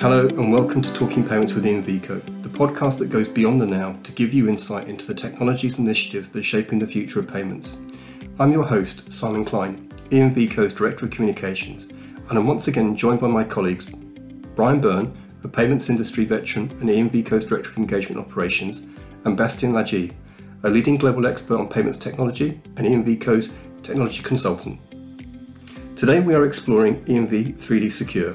Hello, and welcome to Talking Payments with EMVCo, the podcast that goes beyond the now to give you insight into the technologies and initiatives that are shaping the future of payments. I'm your host, Simon Kleine, EMVCo's Director of Communications, and I'm once again joined by my colleagues Brian Byrne, a payments industry veteran and EMVCo's Director of Engagement Operations, and Bastien Latge, a leading global expert on payments technology and EMVCo's technology consultant. Today we are exploring EMV 3D Secure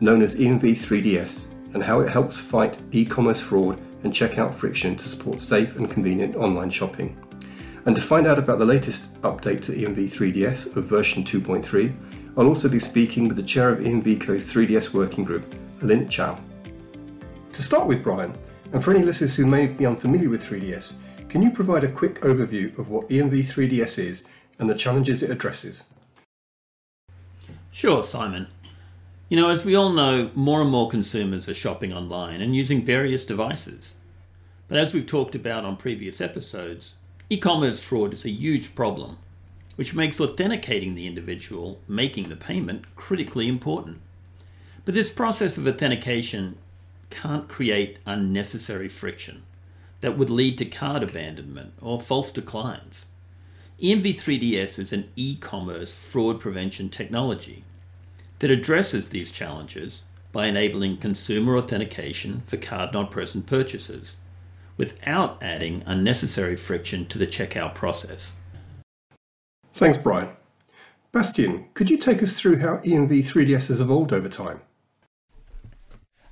known as EMV 3DS, and how it helps fight e commerce fraud and checkout friction to support safe and convenient online shopping. And to find out about the latest update to EMV 3DS of version 2.3, I'll also be speaking with the chair of EMVCo's 3DS working group, Elint Chu. To start with, Brian, and for any listeners who may be unfamiliar with 3DS, can you provide a quick overview of what EMV 3DS is and the challenges it addresses? Sure, Simon. You know, as we all know, more and more consumers are shopping online and using various devices. But as we've talked about on previous episodes, e commerce fraud is a huge problem, which makes authenticating the individual making the payment critically important. But this process of authentication can't create unnecessary friction that would lead to cart abandonment or false declines. EMV3DS is an e commerce fraud prevention technology that addresses these challenges by enabling consumer authentication for card not present purchases without adding unnecessary friction to the checkout process. Thanks, Brian. Bastien, could you take us through how EMV 3DS has evolved over time?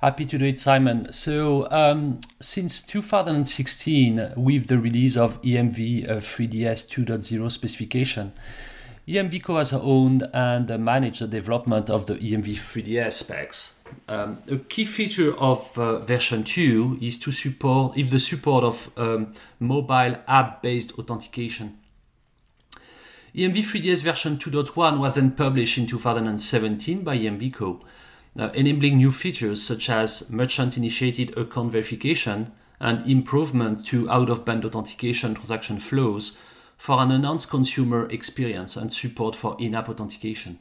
Happy to do it, Simon. So, um, since 2016, with the release of EMV uh, 3DS 2.0 specification, EMVCo has owned and managed the development of the EMV 3DS specs. Um, a key feature of uh, version 2 is to support if the support of um, mobile app-based authentication. EMV 3DS version 2.1 was then published in 2017 by EMVCo, uh, enabling new features such as merchant-initiated account verification and improvement to out-of-band authentication transaction flows for an enhanced consumer experience and support for in-app authentication.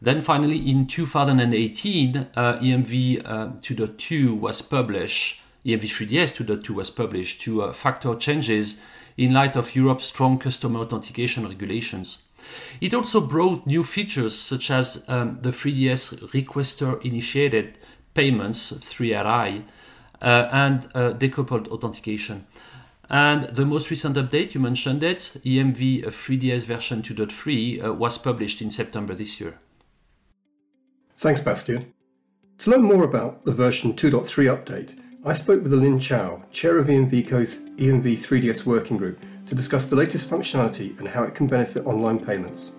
Then finally, in 2018, uh, EMV uh, 2.2 was published, EMV3DS 2.2 was published to uh, factor changes in light of Europe's strong customer authentication regulations. It also brought new features such as um, the 3DS requester initiated payments 3RI uh, and uh, decoupled authentication. And the most recent update, you mentioned it, EMV 3DS version 2.3 uh, was published in September this year. Thanks, Bastien. To learn more about the version 2.3 update, I spoke with Elint Chu, chair of EMVCo's EMV 3DS working group, to discuss the latest functionality and how it can benefit online payments.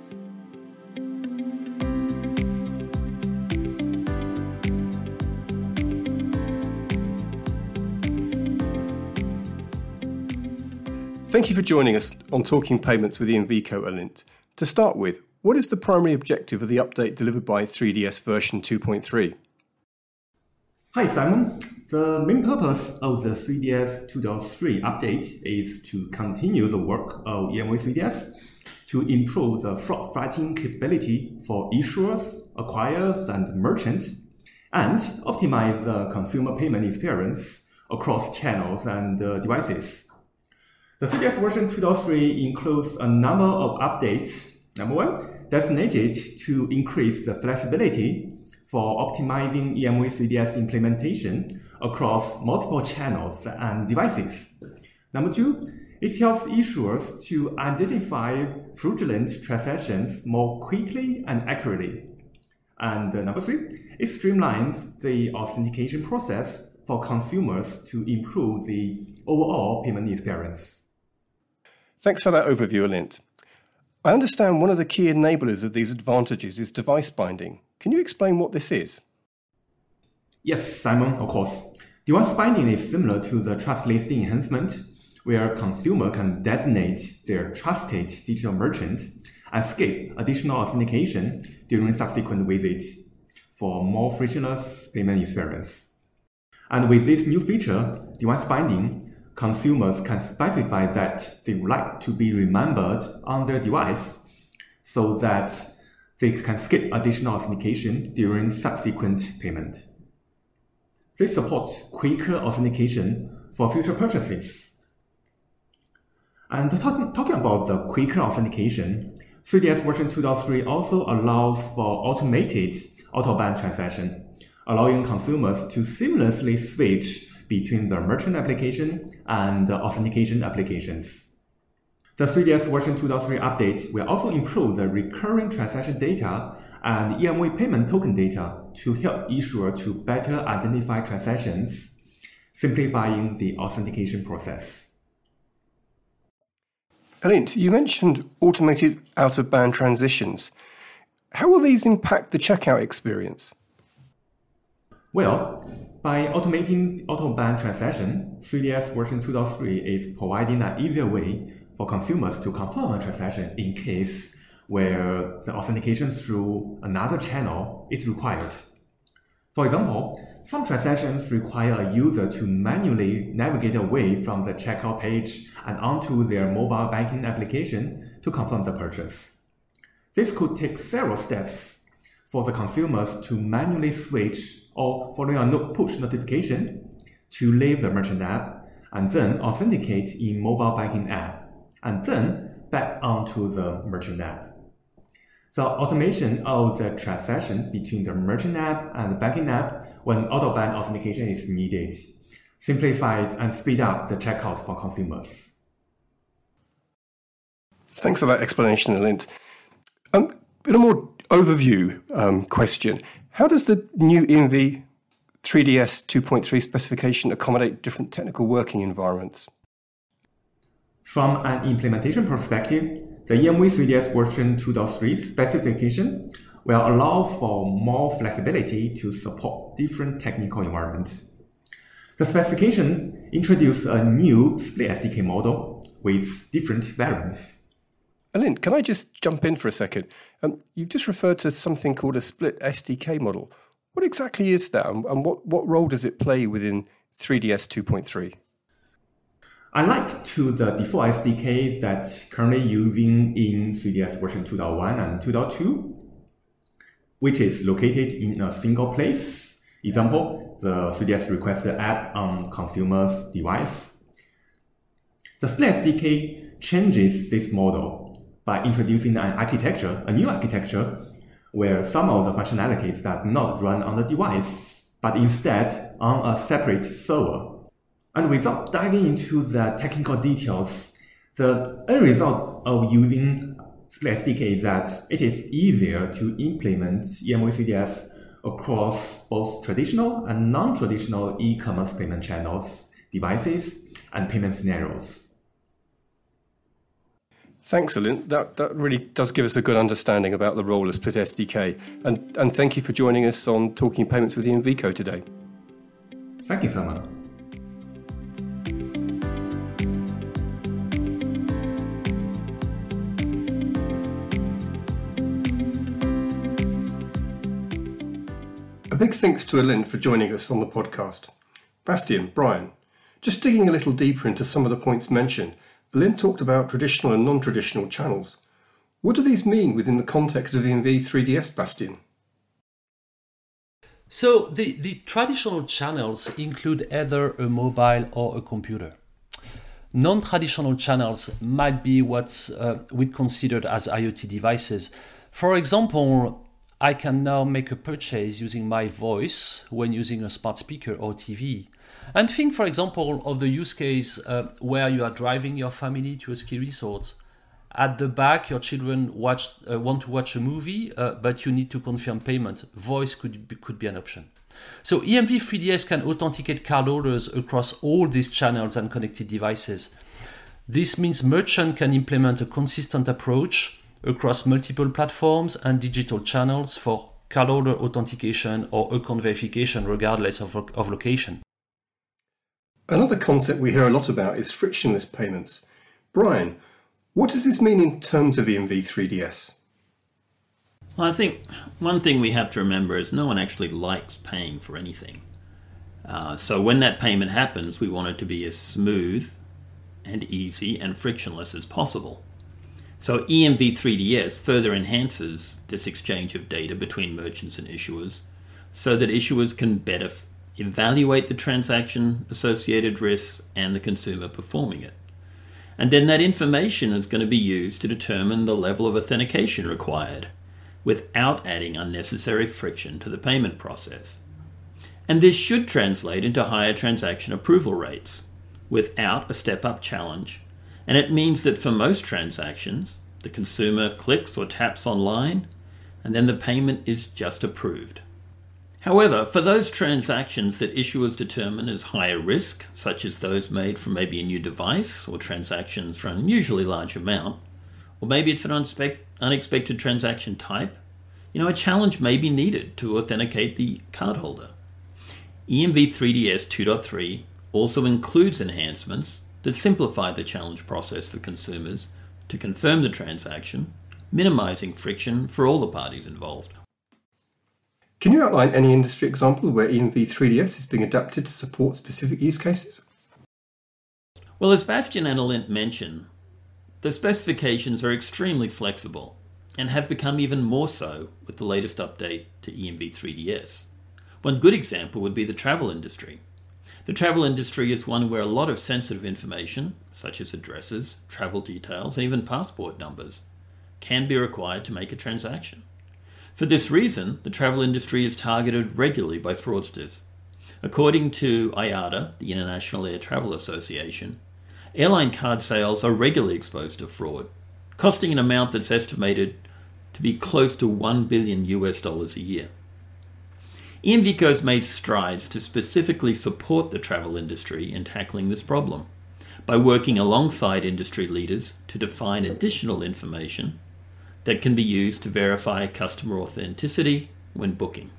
Thank you for joining us on Talking Payments with EMVCo Elint. To start with, what is the primary objective of the update delivered by 3DS version 2.3? Hi Simon. The main purpose of the 3DS 2.3 update is to continue the work of EMV 3DS to improve the fraud fighting capability for issuers, acquirers, and merchants, and optimize the consumer payment experience across channels and uh, devices. The 3DS version 2.3 includes a number of updates. Number one, designated to increase the flexibility for optimizing EMV 3DS implementation across multiple channels and devices. Number two, it helps issuers to identify fraudulent transactions more quickly and accurately. And uh, number three, it streamlines the authentication process for consumers to improve the overall payment experience. Thanks for that overview, Elint. I understand one of the key enablers of these advantages is device binding. Can you explain what this is? Yes, Simon, of course. Device binding is similar to the trust listing enhancement, where a consumer can designate their trusted digital merchant and skip additional authentication during subsequent visits for more frictionless payment experience. And with this new feature, device binding, consumers can specify that they would like to be remembered on their device so that they can skip additional authentication during subsequent payment. This supports quicker authentication for future purchases. And talk, talking about the quicker authentication, 3DS version 2.3 also allows for automated out-of-band transaction, allowing consumers to seamlessly switch between the merchant application and the authentication applications. The 3DS version 2.3 update will also improve the recurring transaction data and EMV payment token data to help issuer to better identify transactions, simplifying the authentication process. Elint, you mentioned automated out of band transitions. How will these impact the checkout experience? Well, by automating out-of-band transaction, 3DS version 2.3 is providing an easier way for consumers to confirm a transaction in case where the authentication through another channel is required. For example, some transactions require a user to manually navigate away from the checkout page and onto their mobile banking application to confirm the purchase. This could take several steps for the consumers to manually switch or following a push notification to leave the merchant app and then authenticate in mobile banking app and then back onto the merchant app. The automation of the transaction between the merchant app and the banking app when out-of-band authentication is needed simplifies and speed up the checkout for consumers. Thanks for that explanation, Elint. Um, in a more overview um, question, how does the new EMV 3DS 2.3 specification accommodate different technical working environments? From an implementation perspective, the EMV 3DS version 2.3 specification will allow for more flexibility to support different technical environments. The specification introduces a new split SDK model with different variants. Elint, can I just jump in for a second? Um, you've just referred to something called a split SDK model. What exactly is that, and what, what role does it play within 3DS 2.3? Unlike to the default SDK that's currently using in 3DS version 2.1 and 2.2, which is located in a single place, example, the 3DS requested app on consumer's device. The Split SDK changes this model by introducing an architecture, a new architecture, where some of the functionalities that not run on the device, but instead on a separate server and without diving into the technical details, the end result of using SDK is that it is easier to implement EMV 3DS across both traditional and non-traditional e-commerce payment channels, devices, and payment scenarios. Thanks, Elint. That, that really does give us a good understanding about the role of Split SDK. And, and thank you for joining us on Talking Payments with EMVCo today. Thank you, Simon. A big thanks to Elint for joining us on the podcast. Bastien, Brian, just digging a little deeper into some of the points mentioned, Elint talked about traditional and non traditional channels. What do these mean within the context of EMV 3DS, Bastien? So, the, the traditional channels include either a mobile or a computer. Non traditional channels might be what uh, we considered as IoT devices. For example, I can now make a purchase using my voice when using a smart speaker or TV. And think, for example, of the use case uh, where you are driving your family to a ski resort. At the back, your children watch, uh, want to watch a movie, uh, but you need to confirm payment. Voice could be, could be an option. So EMV 3DS can authenticate cardholders across all these channels and connected devices. This means merchant can implement a consistent approach across multiple platforms and digital channels for cardholder authentication or account verification, regardless of, of location. Another concept we hear a lot about is frictionless payments. Brian, what does this mean in terms of EMV 3DS? Well, I think one thing we have to remember is no one actually likes paying for anything. Uh, so when that payment happens, we want it to be as smooth and easy and frictionless as possible. So EMV 3DS further enhances this exchange of data between merchants and issuers so that issuers can better evaluate the transaction associated risks and the consumer performing it. And then that information is going to be used to determine the level of authentication required without adding unnecessary friction to the payment process. And this should translate into higher transaction approval rates without a step up challenge. And it means that for most transactions, the consumer clicks or taps online and then the payment is just approved. However, for those transactions that issuers determine as higher risk, such as those made from maybe a new device or transactions for an unusually large amount, or maybe it's an unexpected transaction type, you know, a challenge may be needed to authenticate the cardholder. EMV 3DS 2.3 also includes enhancements that simplify the challenge process for consumers to confirm the transaction, minimizing friction for all the parties involved. Can you outline any industry example where EMV 3DS is being adapted to support specific use cases? Well, as Bastien and Elint mentioned, the specifications are extremely flexible and have become even more so with the latest update to EMV 3DS. One good example would be the travel industry. The travel industry is one where a lot of sensitive information, such as addresses, travel details, and even passport numbers, can be required to make a transaction. For this reason, the travel industry is targeted regularly by fraudsters. According to IATA, the International Air Travel Association, airline card sales are regularly exposed to fraud, costing an amount that's estimated to be close to 1 billion US dollars a year. EMVCo has made strides to specifically support the travel industry in tackling this problem by working alongside industry leaders to define additional information that can be used to verify customer authenticity when booking.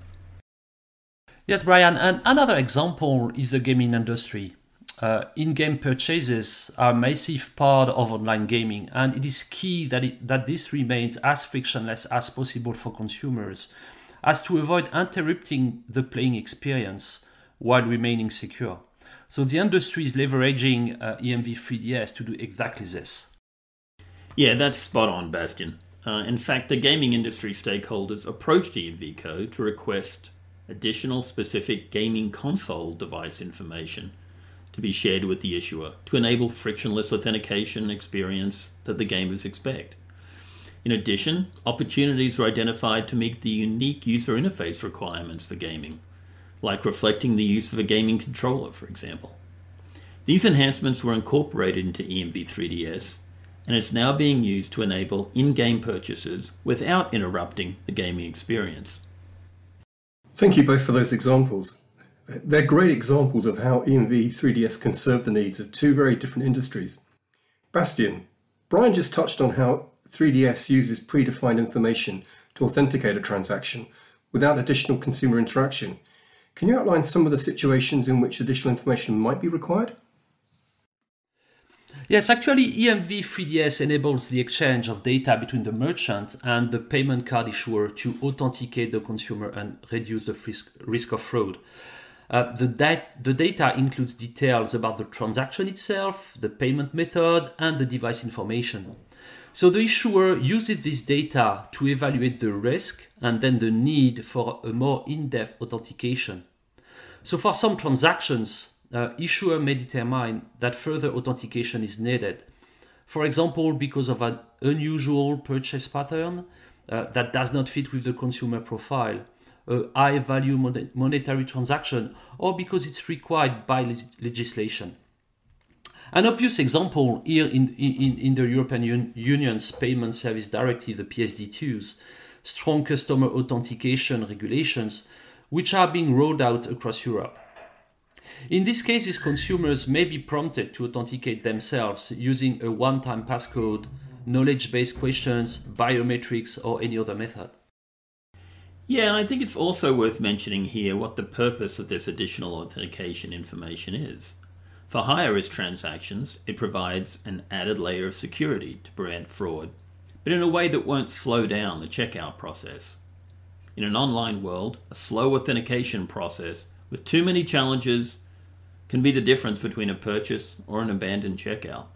Yes, Brian, and another example is the gaming industry. Uh, in-game purchases are a massive part of online gaming, and it is key that, it, that this remains as frictionless as possible for consumers, as to avoid interrupting the playing experience while remaining secure. So the industry is leveraging uh, EMV3DS to do exactly this. Yeah, that's spot on, Bastien. Uh, in fact, the gaming industry stakeholders approached EMVCo to request additional specific gaming console device information to be shared with the issuer to enable frictionless authentication experience that the gamers expect. In addition, opportunities were identified to meet the unique user interface requirements for gaming, like reflecting the use of a gaming controller, for example. These enhancements were incorporated into EMV3DS and it's now being used to enable in game purchases without interrupting the gaming experience. Thank you both for those examples. They're great examples of how EMV 3DS can serve the needs of two very different industries. Bastien, Brian just touched on how 3DS uses predefined information to authenticate a transaction without additional consumer interaction. Can you outline some of the situations in which additional information might be required? Yes, actually, EMV 3DS enables the exchange of data between the merchant and the payment card issuer to authenticate the consumer and reduce the risk, risk of fraud. Uh, the, dat- the data includes details about the transaction itself, the payment method, and the device information. So the issuer uses this data to evaluate the risk and then the need for a more in depth authentication. So for some transactions, uh, issuer may determine that further authentication is needed. For example, because of an unusual purchase pattern uh, that does not fit with the consumer profile, a high value mon- monetary transaction, or because it's required by le- legislation. An obvious example here in, in, in the European Un- Union's Payment Service Directive, the PSD2s, strong customer authentication regulations, which are being rolled out across Europe. In these cases, consumers may be prompted to authenticate themselves using a one time passcode, knowledge based questions, biometrics, or any other method. Yeah, and I think it's also worth mentioning here what the purpose of this additional authentication information is. For higher risk transactions, it provides an added layer of security to prevent fraud, but in a way that won't slow down the checkout process. In an online world, a slow authentication process with too many challenges can be the difference between a purchase or an abandoned checkout.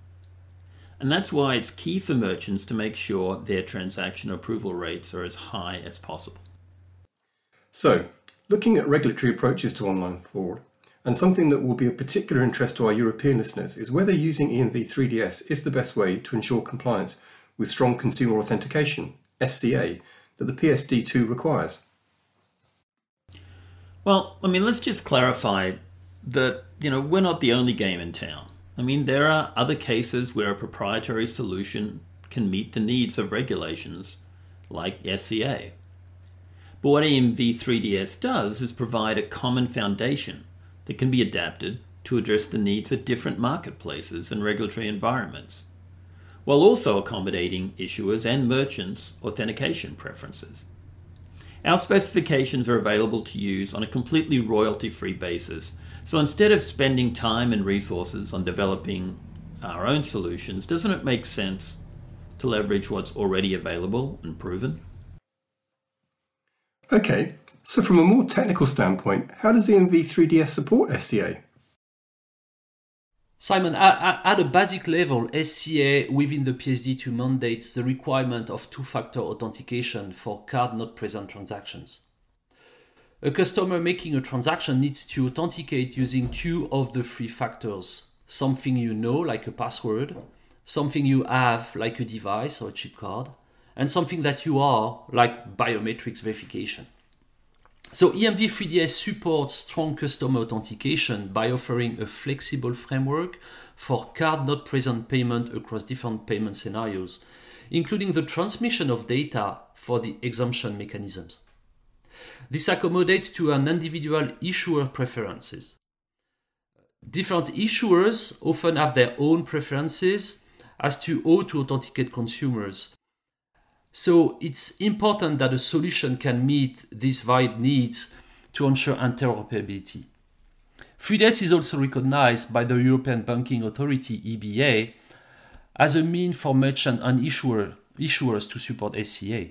And that's why it's key for merchants to make sure their transaction approval rates are as high as possible. So, Looking at regulatory approaches to online fraud, and something that will be of particular interest to our European listeners is whether using EMV 3DS is the best way to ensure compliance with strong consumer authentication, SCA, that the PSD2 requires. Well, I mean, let's just clarify that, you know, we're not the only game in town. I mean, there are other cases where a proprietary solution can meet the needs of regulations like SCA. But what EMV 3DS does is provide a common foundation that can be adapted to address the needs of different marketplaces and regulatory environments, while also accommodating issuers and merchants' authentication preferences. Our specifications are available to use on a completely royalty free basis, so instead of spending time and resources on developing our own solutions, doesn't it make sense to leverage what's already available and proven? Okay, so from a more technical standpoint, how does EMV 3DS support SCA? Simon, at, a basic level, SCA within the PSD2 mandates the requirement of two factor authentication for card not present transactions. A customer making a transaction needs to authenticate using two of the three factors something you know, like a password, something you have, like a device or a chip card, and something that you are, like biometrics verification. So EMV3DS supports strong customer authentication by offering a flexible framework for card not present payment across different payment scenarios, including the transmission of data for the exemption mechanisms. This accommodates to an individual issuer preferences. Different issuers often have their own preferences as to how to authenticate consumers, so it's important that a solution can meet these varied needs to ensure interoperability. 3DS is also recognized by the European Banking Authority EBA as a mean for merchant and issuer, issuers to support SCA.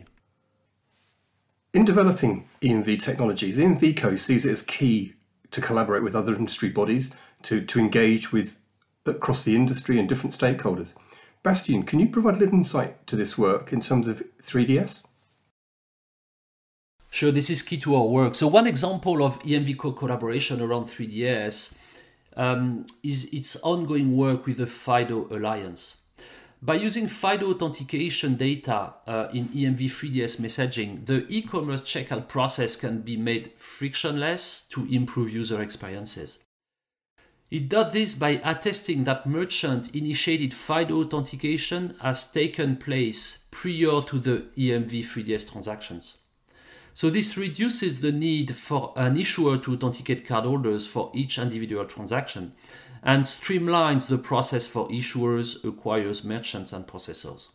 In developing EMV technologies, EMVCo sees it as key to collaborate with other industry bodies, to, to engage with across the industry and different stakeholders. Bastien, can you provide a little insight to this work in terms of 3DS? Sure, this is key to our work. So, one example of EMVCo collaboration around 3DS um, is its ongoing work with the FIDO Alliance. By using FIDO authentication data uh, in EMV 3DS messaging, the e commerce checkout process can be made frictionless to improve user experiences. It does this by attesting that merchant initiated FIDO authentication has taken place prior to the EMV 3DS transactions. So this reduces the need for an issuer to authenticate cardholders for each individual transaction and streamlines the process for issuers, acquirers, merchants, and processors.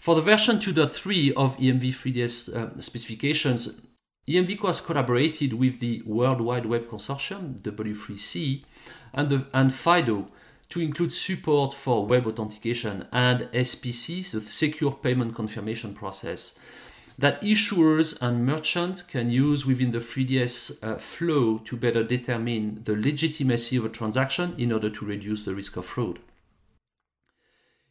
For the version 2.3 of EMV 3DS uh, specifications, EMVCo has collaborated with the World Wide Web Consortium, W3C, and, the, and FIDO to include support for web authentication and SPC, the secure payment confirmation process, that issuers and merchants can use within the 3DS uh, flow to better determine the legitimacy of a transaction in order to reduce the risk of fraud.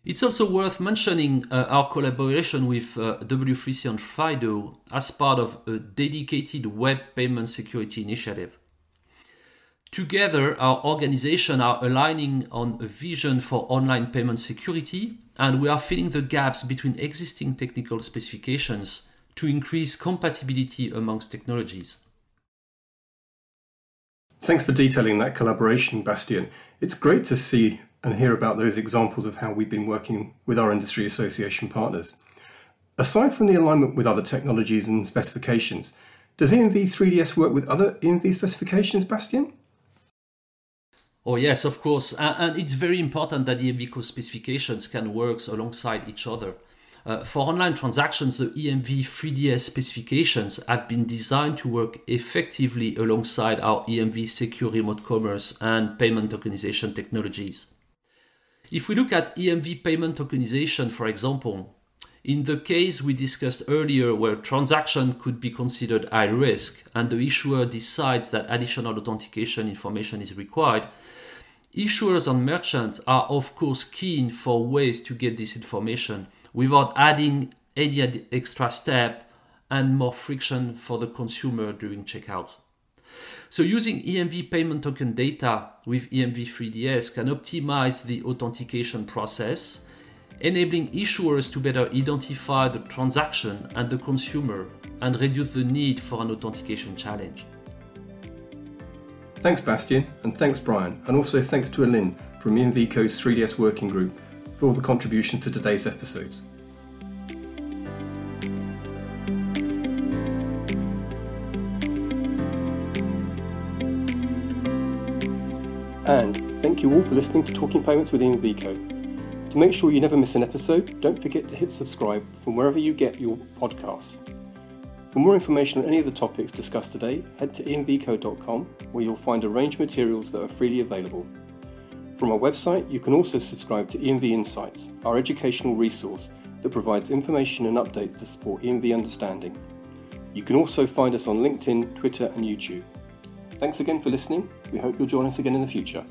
It's also worth mentioning uh, our collaboration with uh, W3C and FIDO as part of a dedicated web payment security initiative. Together, our organization are aligning on a vision for online payment security, and we are filling the gaps between existing technical specifications to increase compatibility amongst technologies. Thanks for detailing that collaboration, Bastien. It's great to see and hear about those examples of how we've been working with our industry association partners. Aside from the alignment with other technologies and specifications, does EMV 3DS work with other EMV specifications, Bastien? Oh yes, of course, and it's very important that EMV specifications can work alongside each other. Uh, for online transactions, the EMV 3DS specifications have been designed to work effectively alongside our EMV secure remote commerce and payment tokenization technologies. If we look at EMV payment tokenization, for example, in the case we discussed earlier where transaction could be considered high risk and the issuer decides that additional authentication information is required, Issuers and merchants are, of course, keen for ways to get this information without adding any extra step and more friction for the consumer during checkout. So using EMV payment token data with EMV3DS can optimize the authentication process, enabling issuers to better identify the transaction and the consumer and reduce the need for an authentication challenge. Thanks, Bastien, and thanks, Brian, and also thanks to Alin from EMVCo's 3DS Working Group for all the contributions to today's episodes. And thank you all for listening to Talking Payments with EMVCo. To make sure you never miss an episode, don't forget to hit subscribe from wherever you get your podcasts. For more information on any of the topics discussed today, head to emvco.com where you'll find a range of materials that are freely available. From our website, you can also subscribe to EMV Insights, our educational resource that provides information and updates to support EMV understanding. You can also find us on LinkedIn, Twitter, and YouTube. Thanks again for listening. We hope you'll join us again in the future.